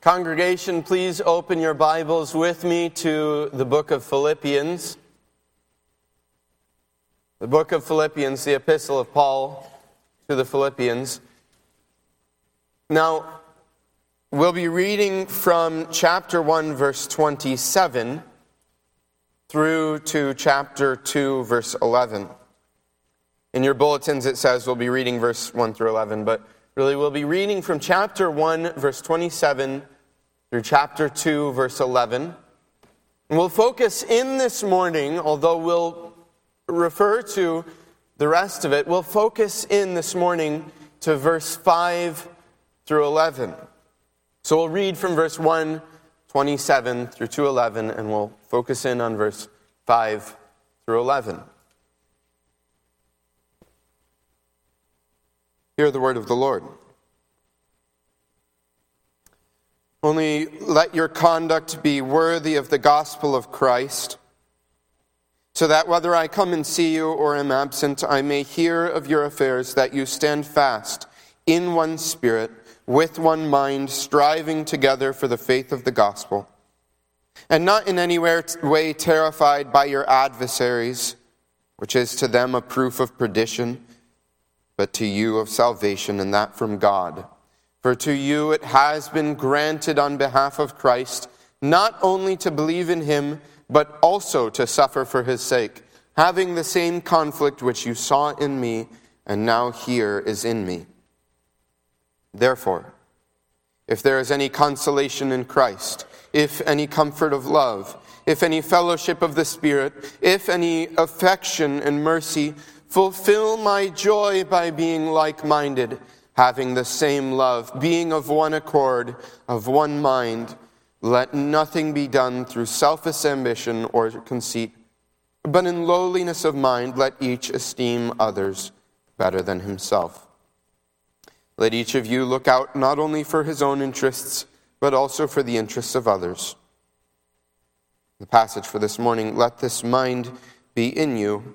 Congregation, please open your Bibles with me to the book of Philippians. The book of Philippians, the epistle of Paul to the Philippians. Now, we'll be reading from chapter 1, verse 27 through to chapter 2, verse 11. In your bulletins, it says we'll be reading verse 1 through 11, but really we'll be reading from chapter 1, verse 27 through chapter 2, verse 11. And we'll focus in this morning, although we'll refer to the rest of it, we'll focus in this morning to verse 5 through 11. So we'll read from verse 1, 27 through 211, and we'll focus in on verse 5 through 11. Hear the word of the Lord. Only let your conduct be worthy of the gospel of Christ, so that whether I come and see you or am absent, I may hear of your affairs, that you stand fast in one spirit, with one mind, striving together for the faith of the gospel, and not in any way terrified by your adversaries, which is to them a proof of perdition but to you of salvation, and that from God. For to you it has been granted on behalf of Christ not only to believe in him, but also to suffer for his sake, having the same conflict which you saw in me, and now here is in me. Therefore, if there is any consolation in Christ, if any comfort of love, if any fellowship of the Spirit, if any affection and mercy, Fulfill my joy by being like minded, having the same love, being of one accord, of one mind. Let nothing be done through selfish ambition or conceit, but in lowliness of mind let each esteem others better than himself. Let each of you look out not only for his own interests, but also for the interests of others. The passage for this morning let this mind be in you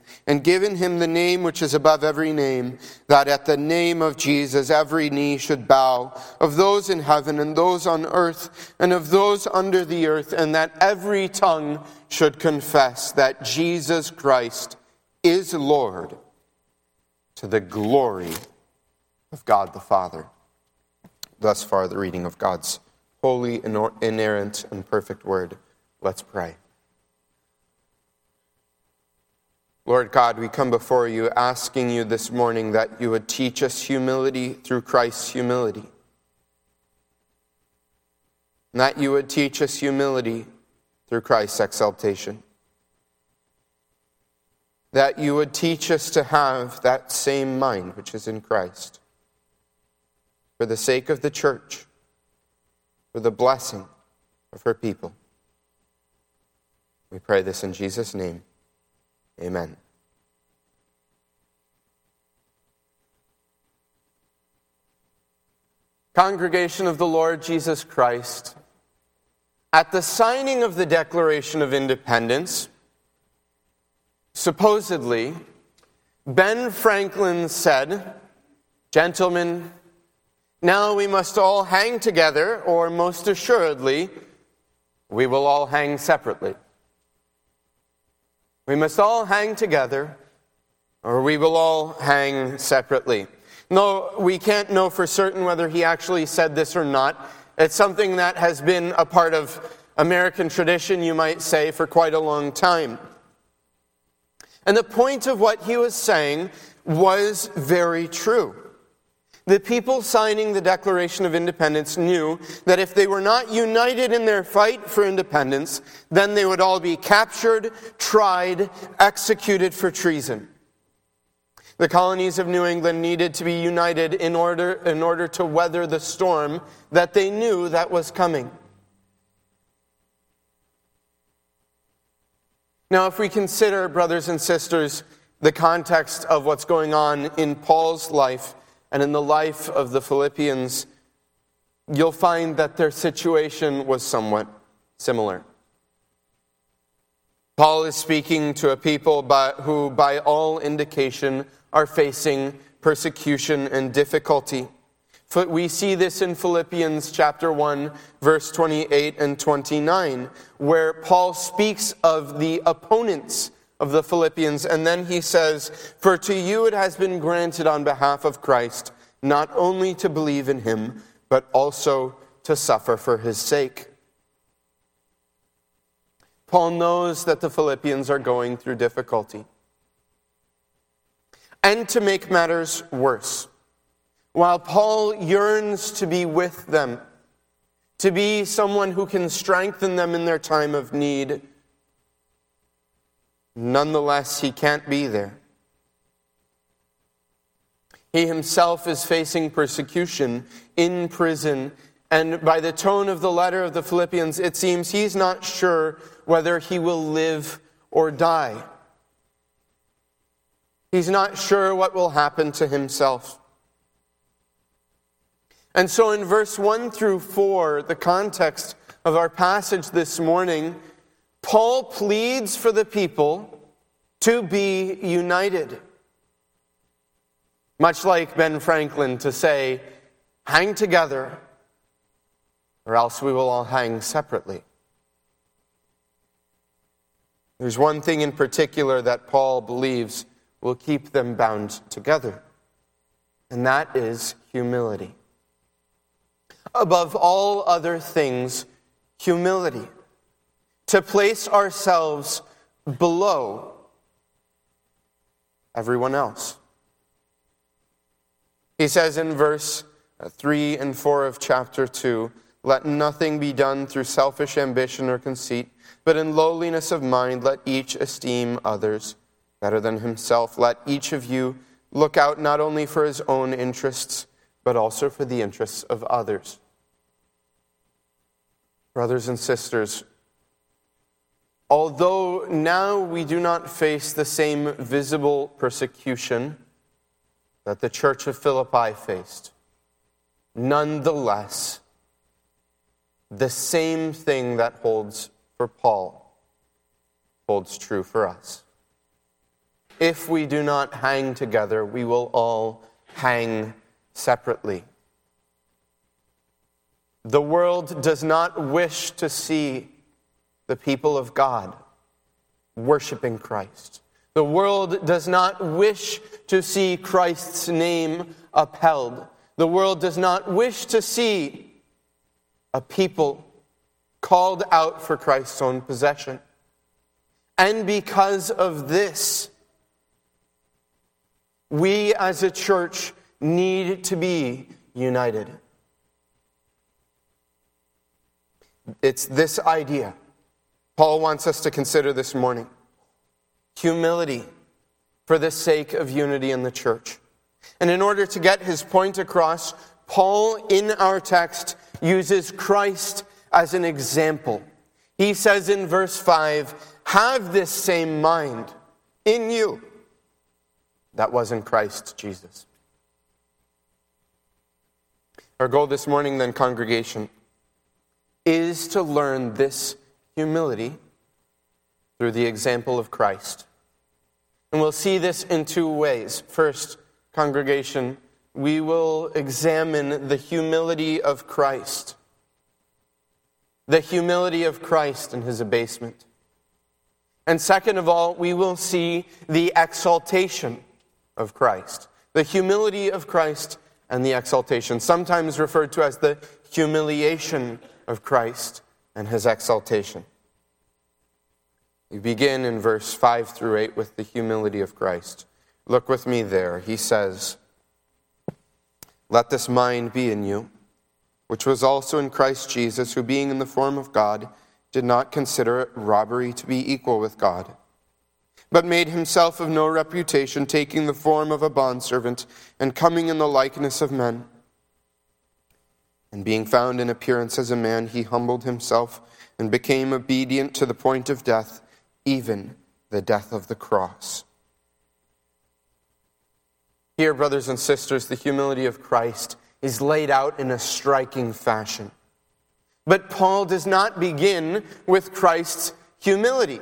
and given him the name which is above every name, that at the name of Jesus every knee should bow, of those in heaven and those on earth and of those under the earth, and that every tongue should confess that Jesus Christ is Lord to the glory of God the Father. Thus far, the reading of God's holy, inerrant, and perfect word. Let's pray. Lord God, we come before you asking you this morning that you would teach us humility through Christ's humility. And that you would teach us humility through Christ's exaltation. That you would teach us to have that same mind which is in Christ. For the sake of the church, for the blessing of her people. We pray this in Jesus' name. Amen. Congregation of the Lord Jesus Christ, at the signing of the Declaration of Independence, supposedly, Ben Franklin said, Gentlemen, now we must all hang together, or most assuredly, we will all hang separately. We must all hang together, or we will all hang separately. No, we can't know for certain whether he actually said this or not. It's something that has been a part of American tradition, you might say, for quite a long time. And the point of what he was saying was very true. The people signing the Declaration of Independence knew that if they were not united in their fight for independence, then they would all be captured, tried, executed for treason. The colonies of New England needed to be united in order, in order to weather the storm that they knew that was coming. Now, if we consider, brothers and sisters, the context of what's going on in Paul's life and in the life of the Philippians, you'll find that their situation was somewhat similar. Paul is speaking to a people by, who, by all indication, are facing persecution and difficulty. We see this in Philippians chapter 1, verse 28 and 29, where Paul speaks of the opponents of the Philippians, and then he says, For to you it has been granted on behalf of Christ not only to believe in him, but also to suffer for his sake. Paul knows that the Philippians are going through difficulty. And to make matters worse, while Paul yearns to be with them, to be someone who can strengthen them in their time of need, nonetheless, he can't be there. He himself is facing persecution in prison, and by the tone of the letter of the Philippians, it seems he's not sure whether he will live or die. He's not sure what will happen to himself. And so in verse 1 through 4, the context of our passage this morning, Paul pleads for the people to be united. Much like Ben Franklin to say, hang together, or else we will all hang separately. There's one thing in particular that Paul believes will keep them bound together, and that is humility. Above all other things, humility. To place ourselves below everyone else. He says in verse 3 and 4 of chapter 2 Let nothing be done through selfish ambition or conceit, but in lowliness of mind let each esteem others better than himself. Let each of you look out not only for his own interests, but also for the interests of others. Brothers and sisters, although now we do not face the same visible persecution that the church of Philippi faced, nonetheless, the same thing that holds for Paul holds true for us if we do not hang together, we will all hang separately. The world does not wish to see the people of God worshiping Christ. The world does not wish to see Christ's name upheld. The world does not wish to see a people called out for Christ's own possession. And because of this, we as a church need to be united. It's this idea Paul wants us to consider this morning humility for the sake of unity in the church. And in order to get his point across, Paul in our text uses Christ as an example. He says in verse 5 Have this same mind in you that was in Christ Jesus. Our goal this morning, then, congregation, is to learn this humility through the example of Christ. And we'll see this in two ways. First, congregation, we will examine the humility of Christ. The humility of Christ and his abasement. And second of all, we will see the exaltation of Christ. The humility of Christ and the exaltation, sometimes referred to as the humiliation of Christ and his exaltation. We begin in verse 5 through 8 with the humility of Christ. Look with me there. He says, Let this mind be in you, which was also in Christ Jesus, who being in the form of God, did not consider it robbery to be equal with God but made himself of no reputation, taking the form of a bondservant and coming in the likeness of men. And being found in appearance as a man, he humbled himself and became obedient to the point of death, even the death of the cross. Here, brothers and sisters, the humility of Christ is laid out in a striking fashion. But Paul does not begin with Christ's humility.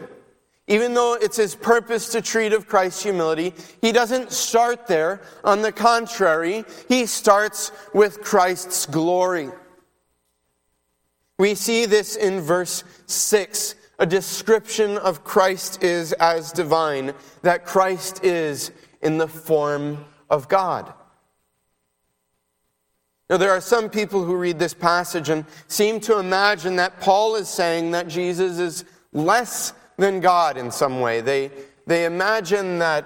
Even though it's his purpose to treat of Christ's humility, he doesn't start there. On the contrary, he starts with Christ's glory. We see this in verse 6, a description of Christ is as divine, that Christ is in the form of God. Now, there are some people who read this passage and seem to imagine that Paul is saying that Jesus is less than God in some way. They, they imagine that,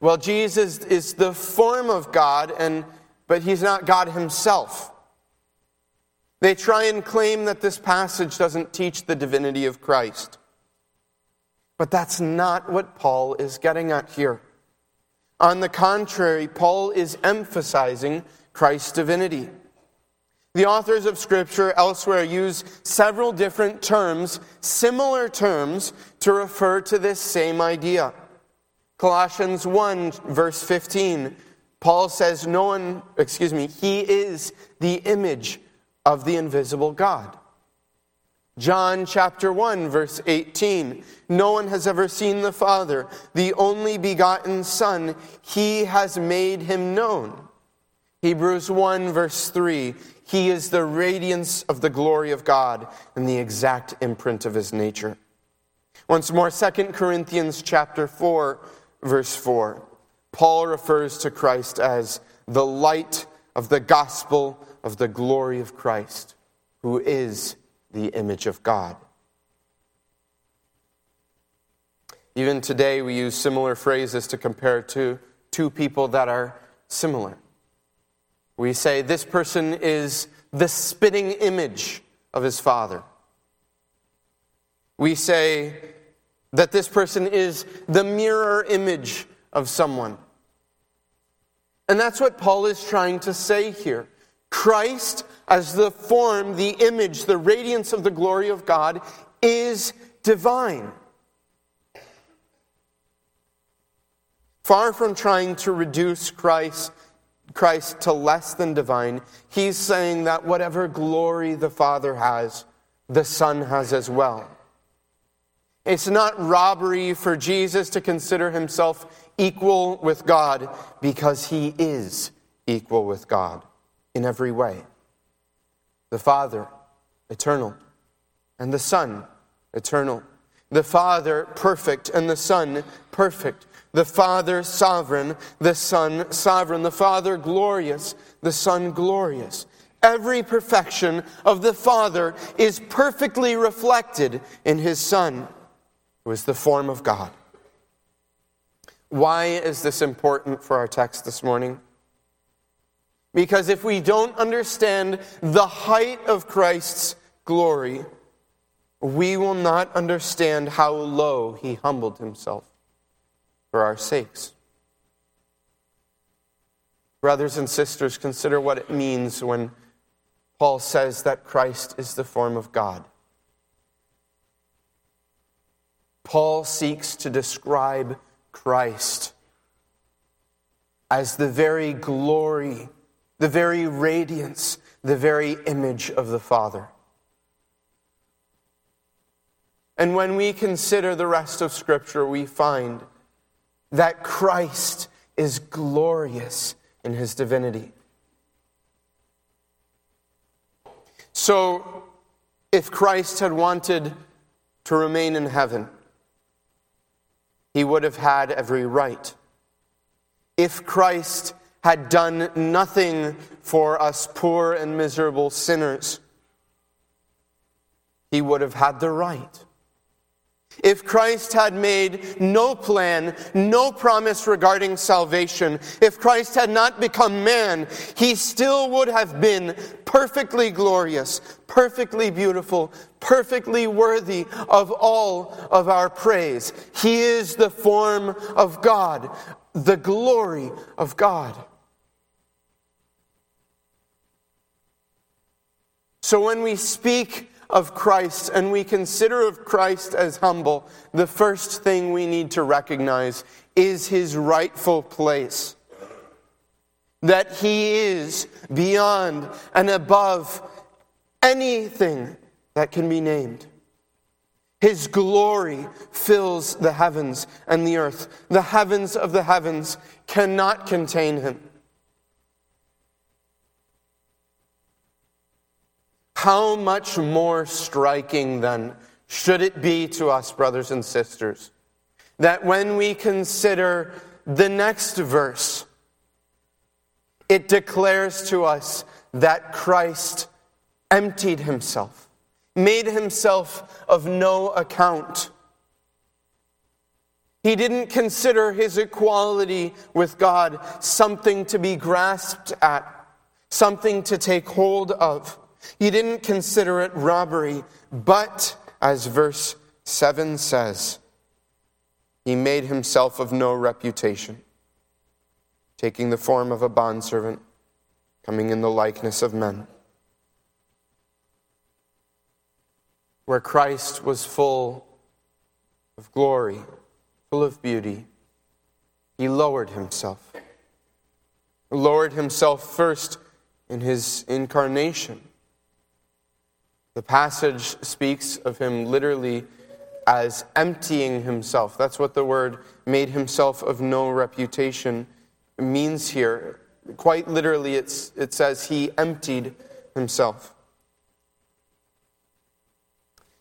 well, Jesus is the form of God, and, but he's not God himself. They try and claim that this passage doesn't teach the divinity of Christ. But that's not what Paul is getting at here. On the contrary, Paul is emphasizing Christ's divinity. The authors of Scripture elsewhere use several different terms, similar terms, to refer to this same idea. Colossians 1, verse 15, Paul says, No one, excuse me, he is the image of the invisible God. John chapter 1, verse 18, No one has ever seen the Father, the only begotten Son, he has made him known. Hebrews 1, verse 3, he is the radiance of the glory of God and the exact imprint of his nature. Once more, 2 Corinthians chapter 4, verse 4. Paul refers to Christ as the light of the gospel of the glory of Christ, who is the image of God. Even today, we use similar phrases to compare to two people that are similar. We say this person is the spitting image of his father. We say that this person is the mirror image of someone. And that's what Paul is trying to say here. Christ, as the form, the image, the radiance of the glory of God, is divine. Far from trying to reduce Christ Christ to less than divine, he's saying that whatever glory the Father has, the Son has as well. It's not robbery for Jesus to consider himself equal with God because he is equal with God in every way. The Father, eternal, and the Son, eternal. The Father, perfect, and the Son, perfect the Father sovereign, the Son sovereign, the Father glorious, the Son glorious. Every perfection of the Father is perfectly reflected in His Son, who is the form of God. Why is this important for our text this morning? Because if we don't understand the height of Christ's glory, we will not understand how low he humbled himself for our sakes. Brothers and sisters, consider what it means when Paul says that Christ is the form of God. Paul seeks to describe Christ as the very glory, the very radiance, the very image of the Father. And when we consider the rest of Scripture, we find that Christ is glorious in his divinity. So, if Christ had wanted to remain in heaven, he would have had every right. If Christ had done nothing for us poor and miserable sinners, he would have had the right. If Christ had made no plan, no promise regarding salvation, if Christ had not become man, he still would have been perfectly glorious, perfectly beautiful, perfectly worthy of all of our praise. He is the form of God, the glory of God. So when we speak of Christ and we consider of Christ as humble, the first thing we need to recognize is his rightful place. That he is beyond and above anything that can be named. His glory fills the heavens and the earth. The heavens of the heavens cannot contain him. How much more striking, then, should it be to us, brothers and sisters, that when we consider the next verse, it declares to us that Christ emptied himself, made himself of no account. He didn't consider his equality with God something to be grasped at, something to take hold of. He didn't consider it robbery, but, as verse 7 says, he made himself of no reputation, taking the form of a bondservant, coming in the likeness of men. Where Christ was full of glory, full of beauty, he lowered himself. Lowered himself first in his incarnation the passage speaks of him literally as emptying himself. That's what the word made himself of no reputation means here. Quite literally, it says he emptied himself.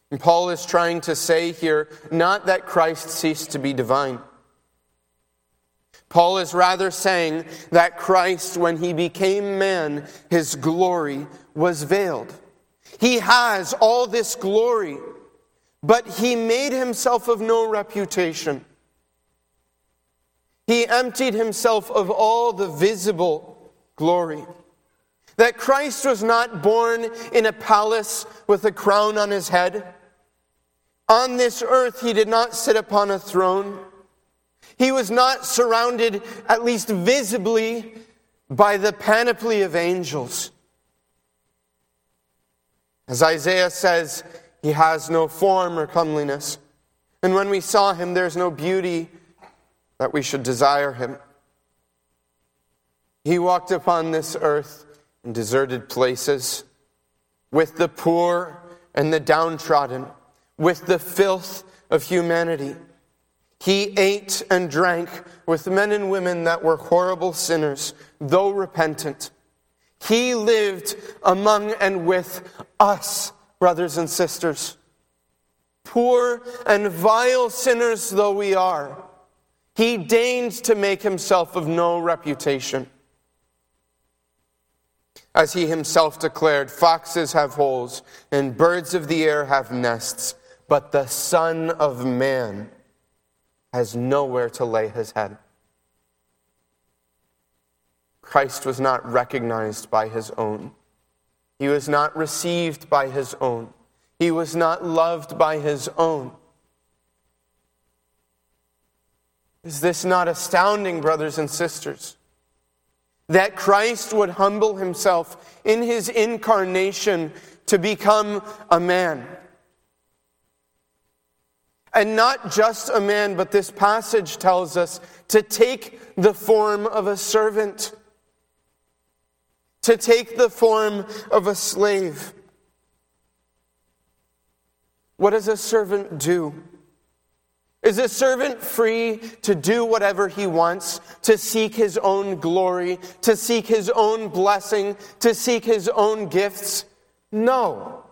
And Paul is trying to say here not that Christ ceased to be divine. Paul is rather saying that Christ, when he became man, his glory was veiled. He has all this glory, but he made himself of no reputation. He emptied himself of all the visible glory. That Christ was not born in a palace with a crown on his head. On this earth, he did not sit upon a throne. He was not surrounded, at least visibly, by the panoply of angels. As Isaiah says, he has no form or comeliness. And when we saw him, there's no beauty that we should desire him. He walked upon this earth in deserted places with the poor and the downtrodden, with the filth of humanity. He ate and drank with men and women that were horrible sinners, though repentant. He lived among and with us, brothers and sisters. Poor and vile sinners though we are, he deigned to make himself of no reputation. As he himself declared, foxes have holes and birds of the air have nests, but the Son of Man has nowhere to lay his head. Christ was not recognized by his own. He was not received by his own. He was not loved by his own. Is this not astounding, brothers and sisters? That Christ would humble himself in his incarnation to become a man. And not just a man, but this passage tells us to take the form of a servant to take the form of a slave. What does a servant do? Is a servant free to do whatever he wants, to seek his own glory, to seek his own blessing, to seek his own gifts? No.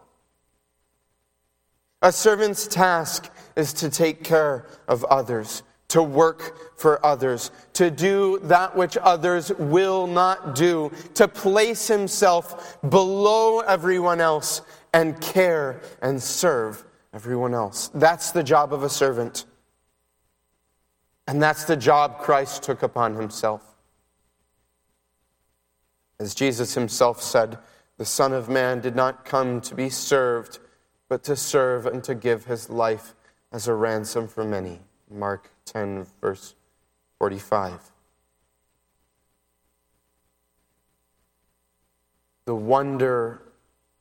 A servant's task is to take care of others, to work for others, to do that which others will not do, to place himself below everyone else and care and serve everyone else. That's the job of a servant. And that's the job Christ took upon himself. As Jesus himself said, the Son of Man did not come to be served, but to serve and to give his life as a ransom for many. Mark 10, verse 45. The wonder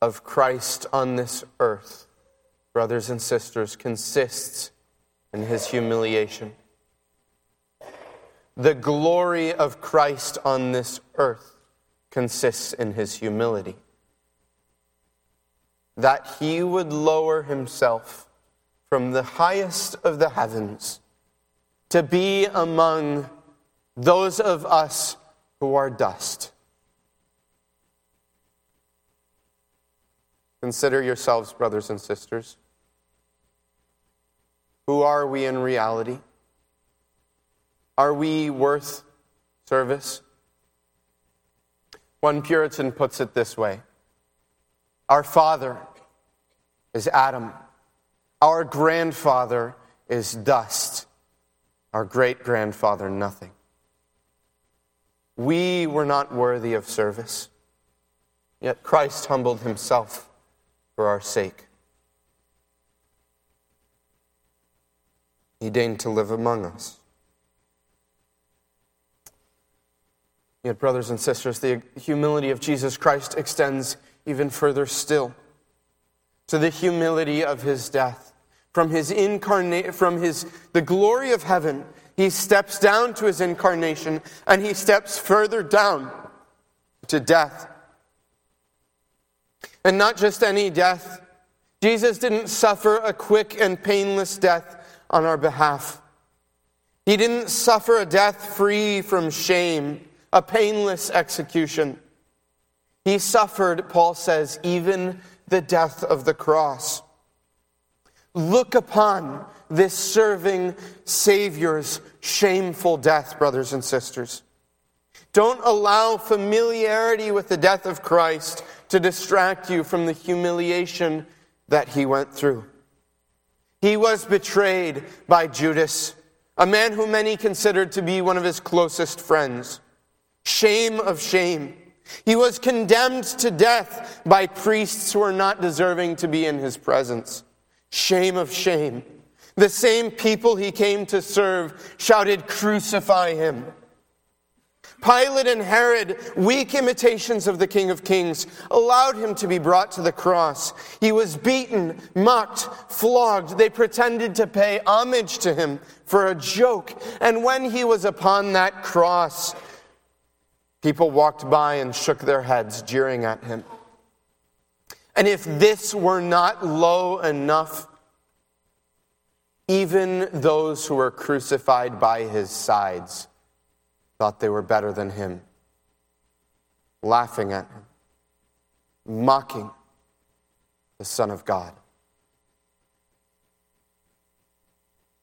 of Christ on this earth, brothers and sisters, consists in his humiliation. The glory of Christ on this earth consists in his humility. That he would lower himself from the highest of the heavens to be among those of us who are dust. Consider yourselves, brothers and sisters. Who are we in reality? Are we worth service? One Puritan puts it this way Our father is Adam, our grandfather is dust, our great grandfather, nothing. We were not worthy of service, yet Christ humbled himself for our sake. He deigned to live among us. Yet, brothers and sisters, the humility of Jesus Christ extends even further still to the humility of his death. From his incarnate, from his the glory of heaven, he steps down to his incarnation and he steps further down to death. And not just any death. Jesus didn't suffer a quick and painless death on our behalf. He didn't suffer a death free from shame a painless execution. He suffered, Paul says, even the death of the cross. Look upon this serving Savior's shameful death, brothers and sisters. Don't allow familiarity with the death of Christ to distract you from the humiliation that he went through. He was betrayed by Judas, a man who many considered to be one of his closest friends. Shame of shame. He was condemned to death by priests who were not deserving to be in his presence. Shame of shame. The same people he came to serve shouted, Crucify him. Pilate and Herod, weak imitations of the King of Kings, allowed him to be brought to the cross. He was beaten, mocked, flogged. They pretended to pay homage to him for a joke. And when he was upon that cross, People walked by and shook their heads, jeering at him. And if this were not low enough, even those who were crucified by his sides thought they were better than him, laughing at him, mocking the Son of God.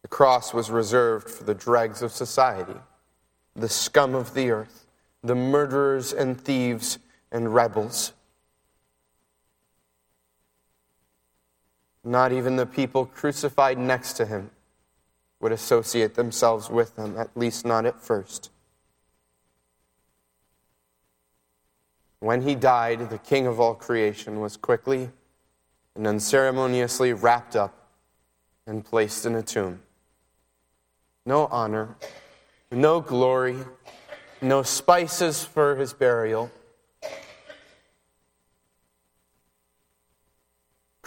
The cross was reserved for the dregs of society, the scum of the earth the murderers and thieves and rebels. Not even the people crucified next to him would associate themselves with him, at least not at first. When he died, the king of all creation was quickly and unceremoniously wrapped up and placed in a tomb. No honor, no glory, no spices for his burial.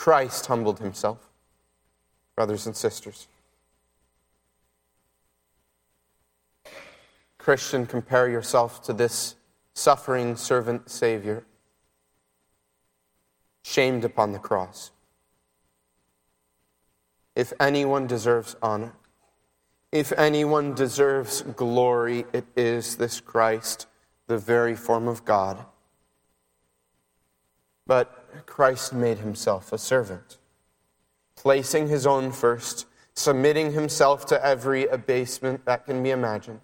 Christ humbled himself, brothers and sisters. Christian, compare yourself to this suffering servant Savior, shamed upon the cross. If anyone deserves honor, if anyone deserves glory, it is this Christ, the very form of God. But Christ made himself a servant, placing his own first, submitting himself to every abasement that can be imagined.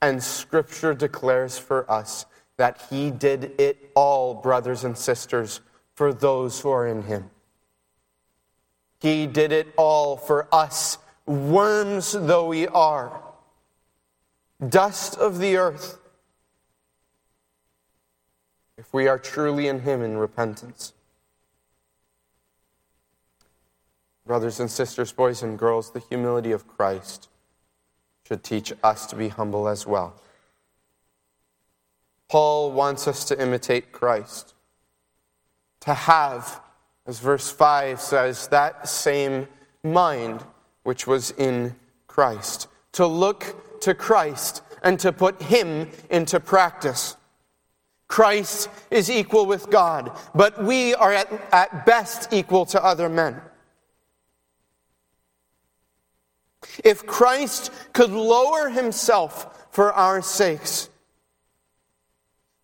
And Scripture declares for us that he did it all, brothers and sisters, for those who are in him. He did it all for us, worms though we are, dust of the earth, if we are truly in Him in repentance. Brothers and sisters, boys and girls, the humility of Christ should teach us to be humble as well. Paul wants us to imitate Christ, to have, as verse 5 says, that same mind which was in Christ, to look to Christ and to put Him into practice. Christ is equal with God, but we are at, at best equal to other men. If Christ could lower himself for our sakes,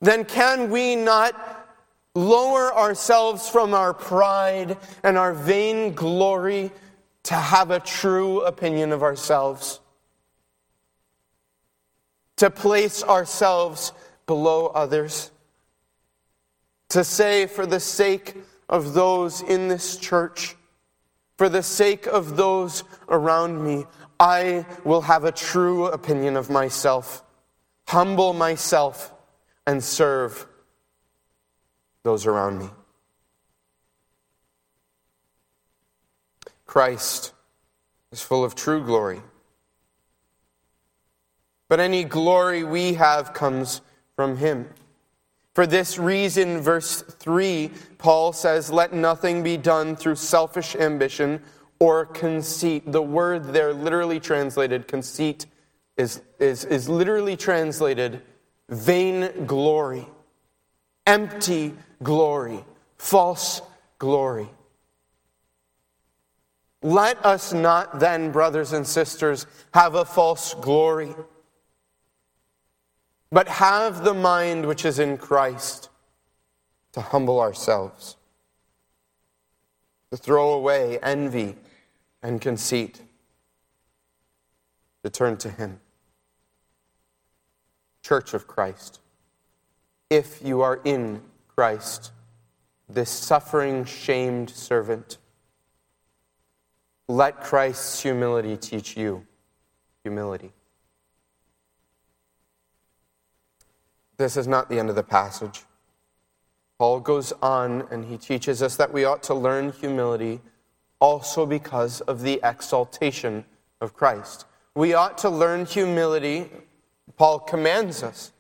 then can we not lower ourselves from our pride and our vain glory to have a true opinion of ourselves? To place ourselves below others? To say, for the sake of those in this church, for the sake of those around me, I will have a true opinion of myself, humble myself, and serve those around me. Christ is full of true glory. But any glory we have comes from Him. For this reason, verse 3, Paul says, Let nothing be done through selfish ambition or conceit. The word there, literally translated conceit, is, is, is literally translated vain glory, empty glory, false glory. Let us not then, brothers and sisters, have a false glory but have the mind which is in Christ to humble ourselves, to throw away envy and conceit, to turn to Him. Church of Christ, if you are in Christ, this suffering, shamed servant, let Christ's humility teach you humility. This is not the end of the passage. Paul goes on and he teaches us that we ought to learn humility also because of the exaltation of Christ. We ought to learn humility, Paul commands us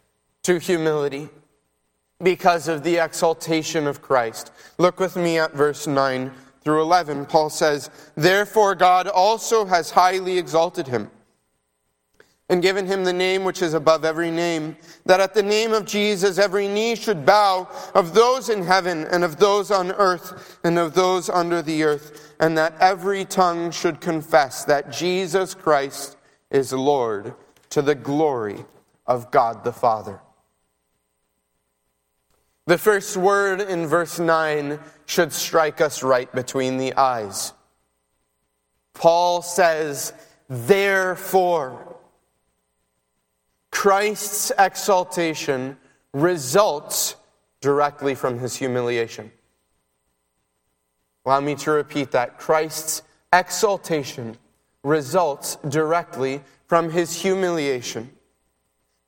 to humility because of the exaltation of Christ. Look with me at verse 9 through 11. Paul says, Therefore, God also has highly exalted him and given him the name which is above every name, that at the name of Jesus every knee should bow of those in heaven and of those on earth and of those under the earth, and that every tongue should confess that Jesus Christ is Lord to the glory of God the Father. The first word in verse 9 should strike us right between the eyes. Paul says, Therefore, Christ's exaltation results directly from his humiliation. Allow me to repeat that. Christ's exaltation results directly from his humiliation.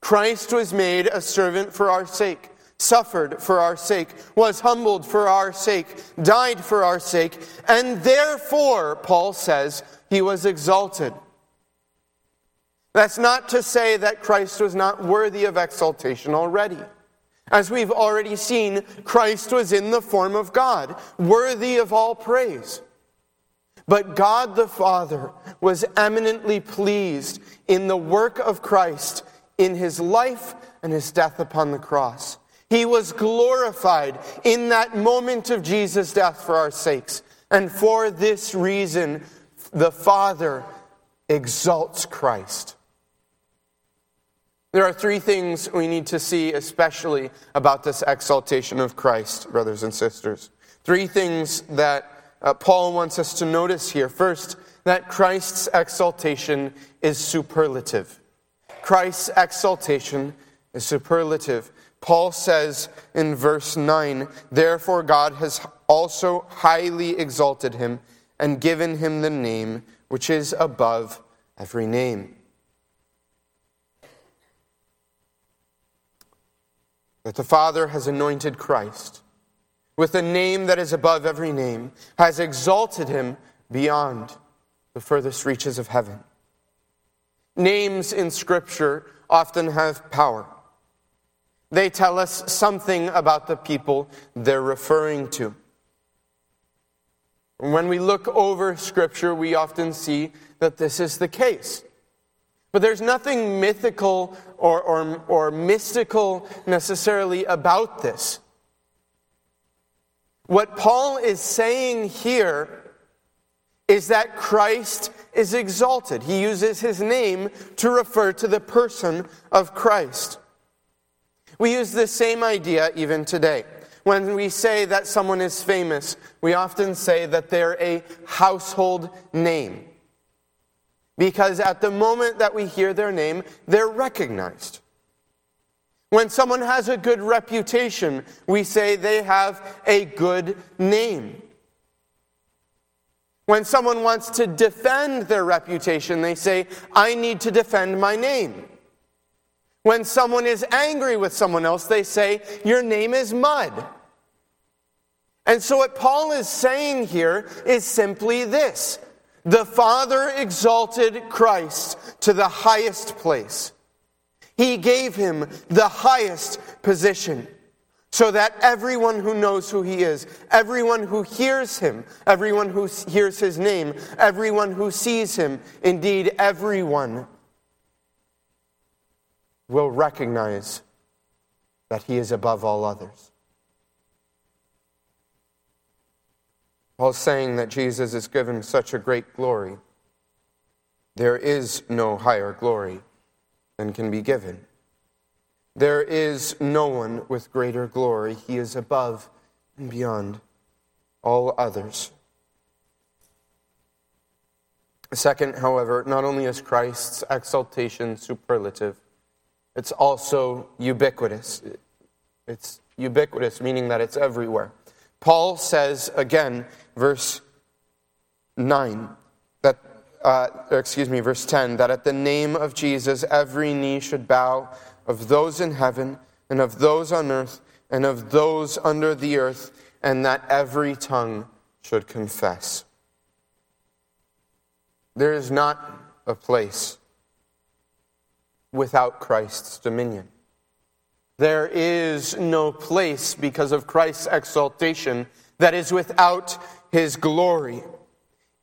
Christ was made a servant for our sake, suffered for our sake, was humbled for our sake, died for our sake, and therefore, Paul says, he was exalted. That's not to say that Christ was not worthy of exaltation already. As we've already seen, Christ was in the form of God, worthy of all praise. But God the Father was eminently pleased in the work of Christ in his life and his death upon the cross. He was glorified in that moment of Jesus' death for our sakes. And for this reason, the Father exalts Christ. There are three things we need to see, especially about this exaltation of Christ, brothers and sisters. Three things that uh, Paul wants us to notice here. First, that Christ's exaltation is superlative. Christ's exaltation is superlative. Paul says in verse 9, Therefore God has also highly exalted him and given him the name which is above every name. That the Father has anointed Christ with a name that is above every name, has exalted him beyond the furthest reaches of heaven. Names in Scripture often have power. They tell us something about the people they're referring to. When we look over Scripture, we often see that this is the case. But there's nothing mythical or, or, or mystical necessarily about this. What Paul is saying here is that Christ is exalted. He uses his name to refer to the person of Christ. We use the same idea even today. When we say that someone is famous, we often say that they're a household name. Because at the moment that we hear their name, they're recognized. When someone has a good reputation, we say they have a good name. When someone wants to defend their reputation, they say, I need to defend my name. When someone is angry with someone else, they say, Your name is mud. And so, what Paul is saying here is simply this the Father exalted Christ to the highest place. He gave him the highest position so that everyone who knows who he is, everyone who hears him, everyone who hears his name, everyone who sees him, indeed everyone, will recognize that he is above all others. Paul's saying that Jesus is given such a great glory. There is no higher glory than can be given. There is no one with greater glory. He is above and beyond all others. Second, however, not only is Christ's exaltation superlative, it's also ubiquitous. It's ubiquitous, meaning that it's everywhere. Paul says again, verse 9, that, uh, excuse me, verse 10, that at the name of Jesus every knee should bow of those in heaven and of those on earth and of those under the earth, and that every tongue should confess. There is not a place without Christ's dominion. There is no place because of Christ's exaltation that is without his glory.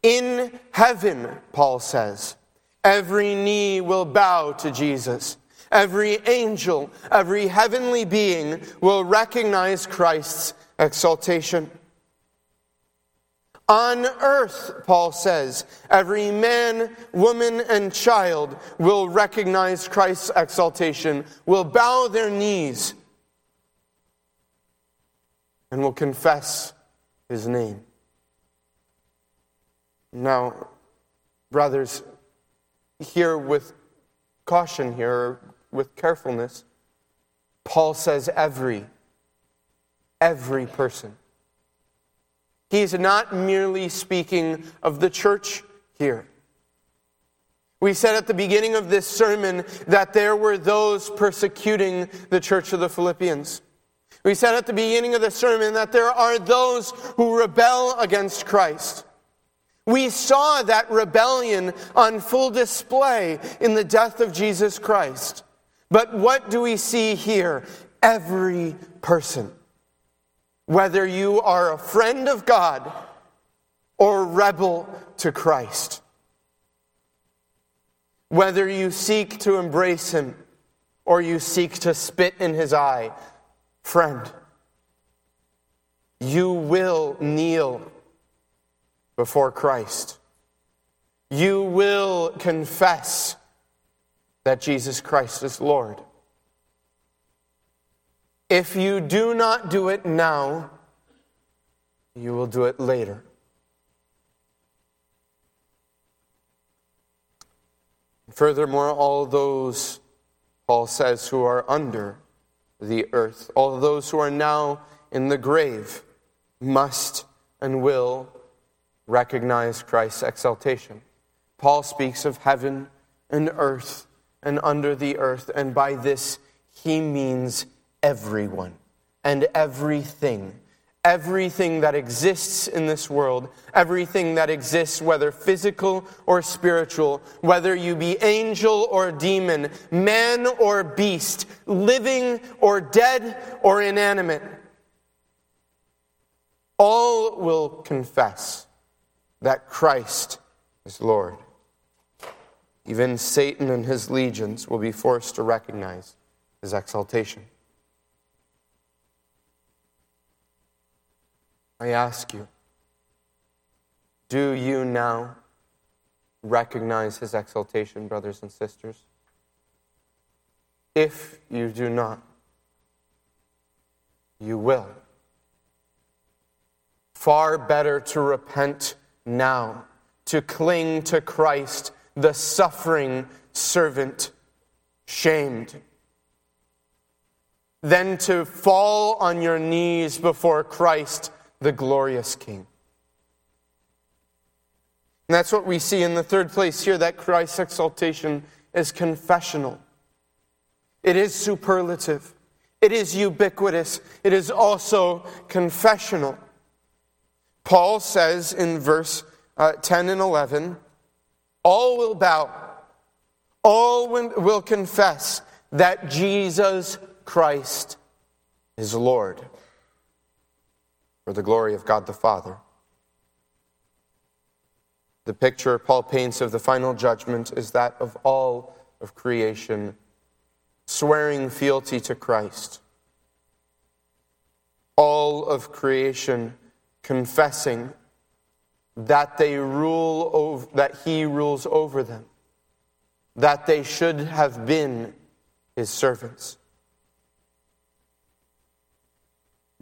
In heaven, Paul says, every knee will bow to Jesus. Every angel, every heavenly being will recognize Christ's exaltation. On earth, Paul says, every man, woman, and child will recognize Christ's exaltation, will bow their knees, and will confess his name. Now, brothers, here with caution here, with carefulness, Paul says every, every person. He's not merely speaking of the church here. We said at the beginning of this sermon that there were those persecuting the church of the Philippians. We said at the beginning of the sermon that there are those who rebel against Christ. We saw that rebellion on full display in the death of Jesus Christ. But what do we see here? Every person, whether you are a friend of God or rebel to Christ, whether you seek to embrace Him or you seek to spit in His eye, friend, you will kneel before Christ. You will confess that Jesus Christ is Lord. If you do not do it now, you will do it later. Furthermore, all those, Paul says, who are under the earth, all those who are now in the grave, must and will recognize Christ's exaltation. Paul speaks of heaven and earth and under the earth, and by this he means everyone and everything. Everything that exists in this world, everything that exists, whether physical or spiritual, whether you be angel or demon, man or beast, living or dead or inanimate, all will confess that Christ is Lord. Even Satan and his legions will be forced to recognize his exaltation. I ask you, do you now recognize his exaltation, brothers and sisters? If you do not, you will. Far better to repent now, to cling to Christ, the suffering servant, shamed, than to fall on your knees before Christ, the glorious King. And that's what we see in the third place here that Christ's exaltation is confessional. It is superlative. It is ubiquitous. It is also confessional. Paul says in verse uh, 10 and 11 all will bow, all will confess that Jesus Christ is Lord for the glory of God the Father. The picture Paul paints of the final judgment is that of all of creation swearing fealty to Christ. All of creation confessing that they rule over, that he rules over them, that they should have been his servants.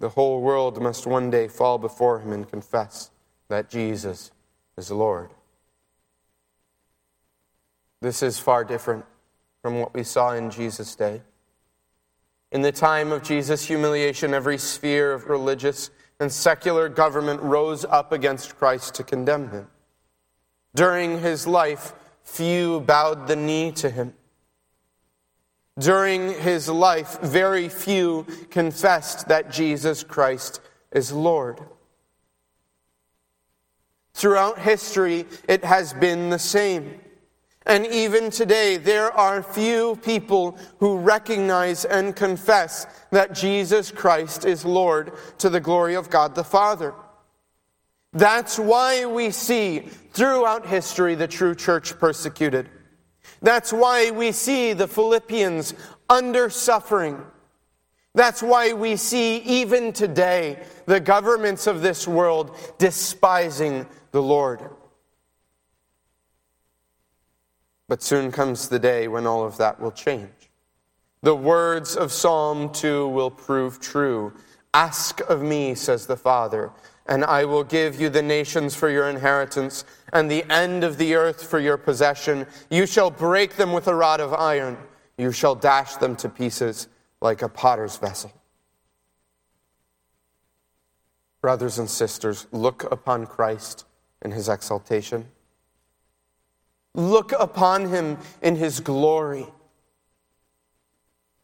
The whole world must one day fall before him and confess that Jesus is Lord. This is far different from what we saw in Jesus' day. In the time of Jesus' humiliation, every sphere of religious and secular government rose up against Christ to condemn him. During his life, few bowed the knee to him. During his life, very few confessed that Jesus Christ is Lord. Throughout history, it has been the same. And even today, there are few people who recognize and confess that Jesus Christ is Lord to the glory of God the Father. That's why we see throughout history the true church persecuted. That's why we see the Philippians under suffering. That's why we see even today the governments of this world despising the Lord. But soon comes the day when all of that will change. The words of Psalm 2 will prove true. Ask of me, says the Father, and I will give you the nations for your inheritance and the end of the earth for your possession. You shall break them with a rod of iron, you shall dash them to pieces like a potter's vessel. Brothers and sisters, look upon Christ in his exaltation. Look upon him in his glory,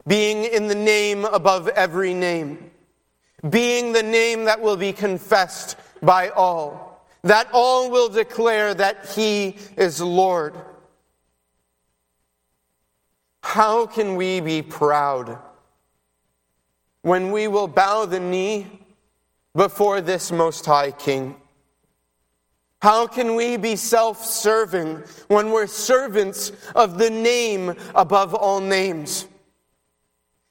being in the name above every name, being the name that will be confessed by all, that all will declare that he is Lord. How can we be proud when we will bow the knee before this Most High King? How can we be self serving when we're servants of the name above all names?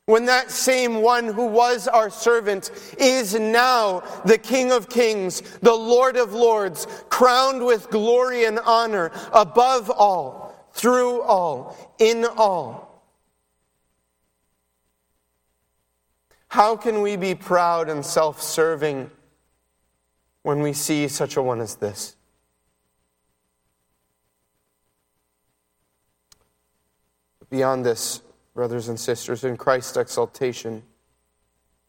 When that same one who was our servant is now the King of Kings, the Lord of Lords, crowned with glory and honor above all, through all, in all. How can we be proud and self serving when we see such a one as this? Beyond this, brothers and sisters, in Christ's exaltation,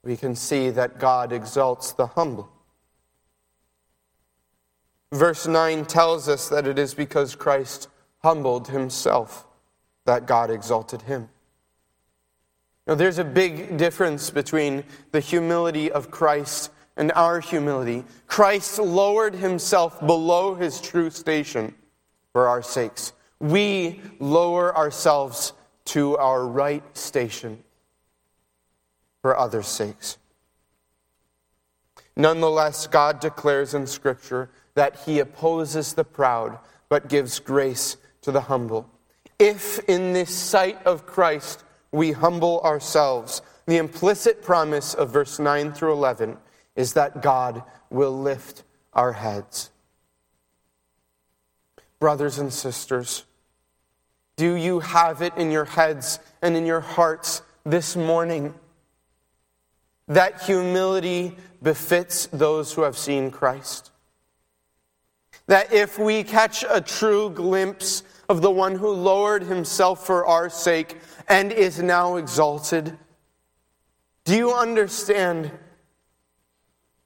we can see that God exalts the humble. Verse 9 tells us that it is because Christ humbled himself that God exalted him. Now, there's a big difference between the humility of Christ and our humility. Christ lowered himself below his true station for our sakes. We lower ourselves to our right station for others' sakes. Nonetheless, God declares in Scripture that he opposes the proud but gives grace to the humble. If in this sight of Christ we humble ourselves, the implicit promise of verse 9 through 11 is that God will lift our heads. Brothers and sisters, do you have it in your heads and in your hearts this morning that humility befits those who have seen Christ? That if we catch a true glimpse of the one who lowered himself for our sake and is now exalted, do you understand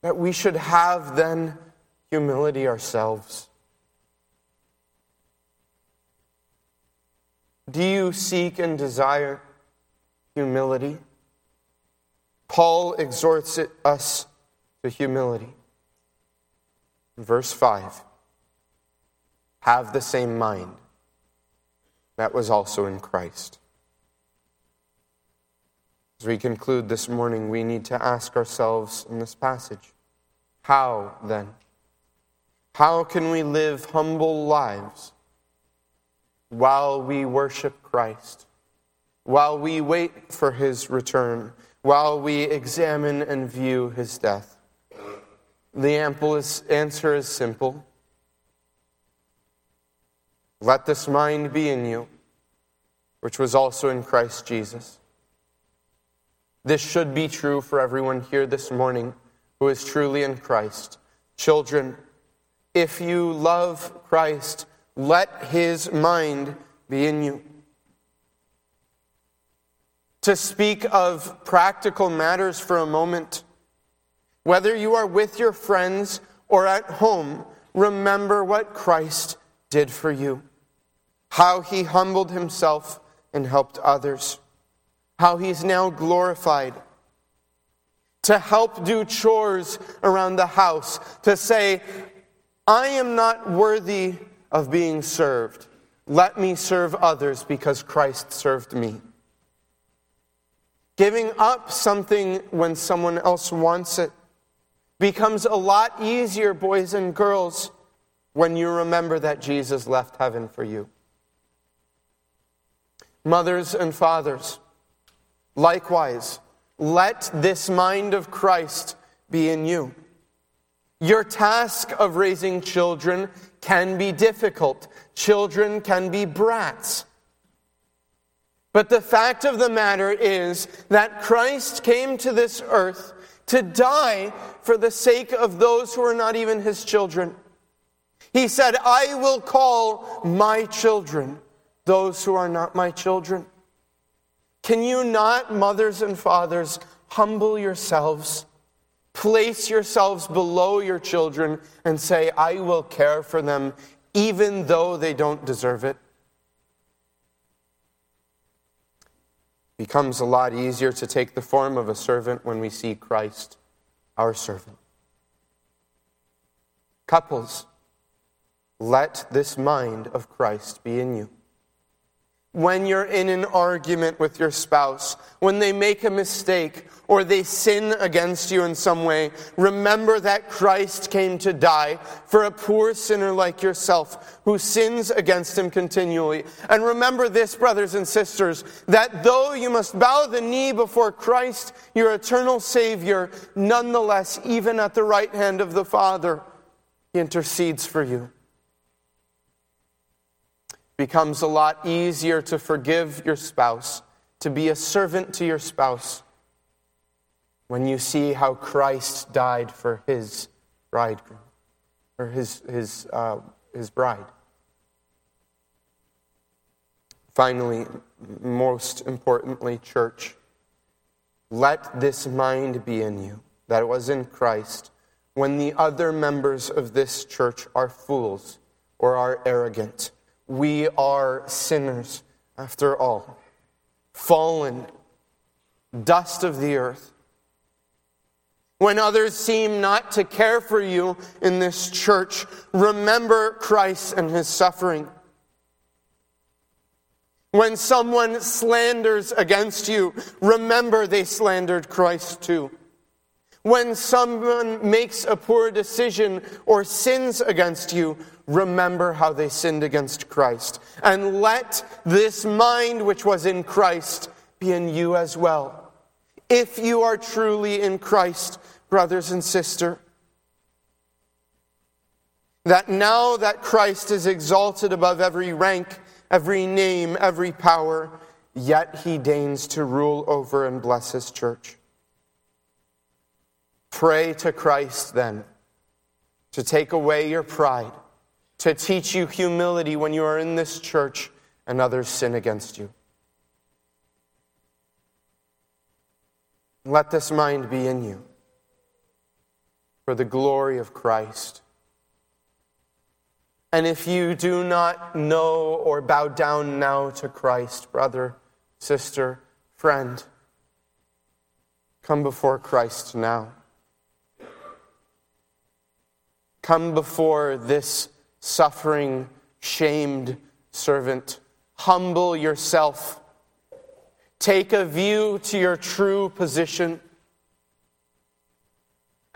that we should have then humility ourselves? Do you seek and desire humility? Paul exhorts us to humility. Verse 5 Have the same mind that was also in Christ. As we conclude this morning, we need to ask ourselves in this passage how then? How can we live humble lives while we worship Christ, while we wait for his return, while we examine and view his death? The answer is simple. Let this mind be in you, which was also in Christ Jesus. This should be true for everyone here this morning who is truly in Christ. Children, if you love Christ, let his mind be in you. To speak of practical matters for a moment, whether you are with your friends or at home, remember what Christ did for you how he humbled himself and helped others, how he's now glorified. To help do chores around the house, to say, I am not worthy of being served. Let me serve others because Christ served me. Giving up something when someone else wants it becomes a lot easier, boys and girls, when you remember that Jesus left heaven for you mothers and fathers. Likewise, let this mind of Christ be in you. Your task of raising children can be difficult. Children can be brats. But the fact of the matter is that Christ came to this earth to die for the sake of those who are not even his children. He said, I will call my children those who are not my children? Can you not, mothers and fathers, humble yourselves, place yourselves below your children, and say, I will care for them even though they don't deserve it? It becomes a lot easier to take the form of a servant when we see Christ, our servant. Couples, let this mind of Christ be in you when you're in an argument with your spouse, when they make a mistake or they sin against you in some way, remember that Christ came to die for a poor sinner like yourself who sins against him continually. And remember this, brothers and sisters, that though you must bow the knee before Christ, your eternal Savior, nonetheless, even at the right hand of the Father, he intercedes for you becomes a lot easier to forgive your spouse, to be a servant to your spouse, when you see how Christ died for his bridegroom, or his, his, uh, his bride. Finally, most importantly, church, let this mind be in you that was in Christ, when the other members of this church are fools or are arrogant. We are sinners, after all, fallen, dust of the earth. When others seem not to care for you in this church, remember Christ and his suffering. When someone slanders against you, remember they slandered Christ too. When someone makes a poor decision or sins against you, remember how they sinned against Christ. And let this mind which was in Christ be in you as well. If you are truly in Christ, brothers and sister, that now that Christ is exalted above every rank, every name, every power, yet he deigns to rule over and bless his church. Pray to Christ then to take away your pride, to teach you humility when you are in this church and others sin against you. Let this mind be in you for the glory of Christ. And if you do not know or bow down now to Christ, brother, sister, friend, come before Christ now. Come before this suffering, shamed servant. Humble yourself. Take a view to your true position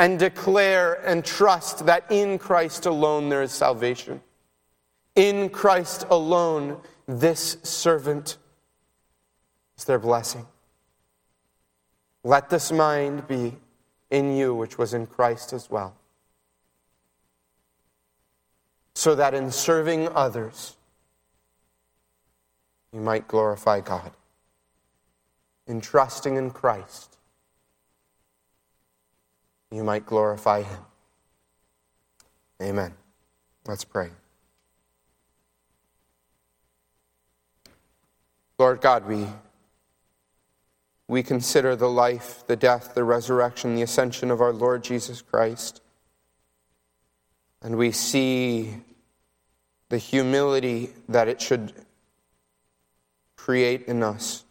and declare and trust that in Christ alone there is salvation. In Christ alone, this servant is their blessing. Let this mind be in you, which was in Christ as well so that in serving others, you might glorify God. In trusting in Christ, you might glorify Him. Amen. Let's pray. Lord God, we, we consider the life, the death, the resurrection, the ascension of our Lord Jesus Christ. And we see the humility that it should create in us.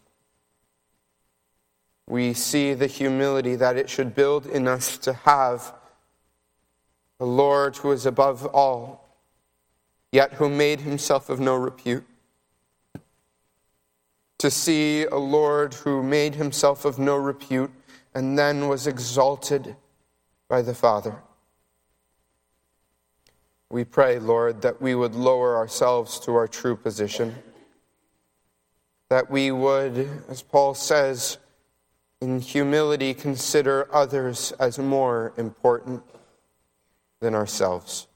We see the humility that it should build in us to have a Lord who is above all, yet who made himself of no repute. To see a Lord who made himself of no repute and then was exalted by the Father. We pray, Lord, that we would lower ourselves to our true position, that we would, as Paul says, in humility consider others as more important than ourselves.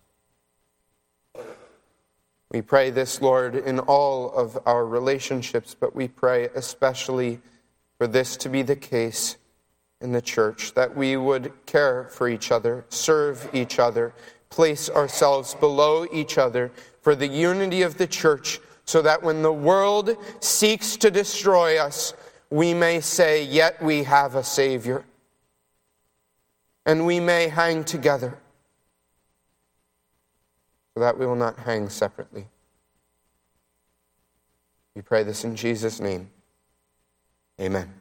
We pray this, Lord, in all of our relationships, but we pray especially for this to be the case in the church, that we would care for each other, serve each other, place ourselves below each other for the unity of the church, so that when the world seeks to destroy us, we may say, Yet we have a Savior. And we may hang together, so that we will not hang separately. We pray this in Jesus' name. Amen.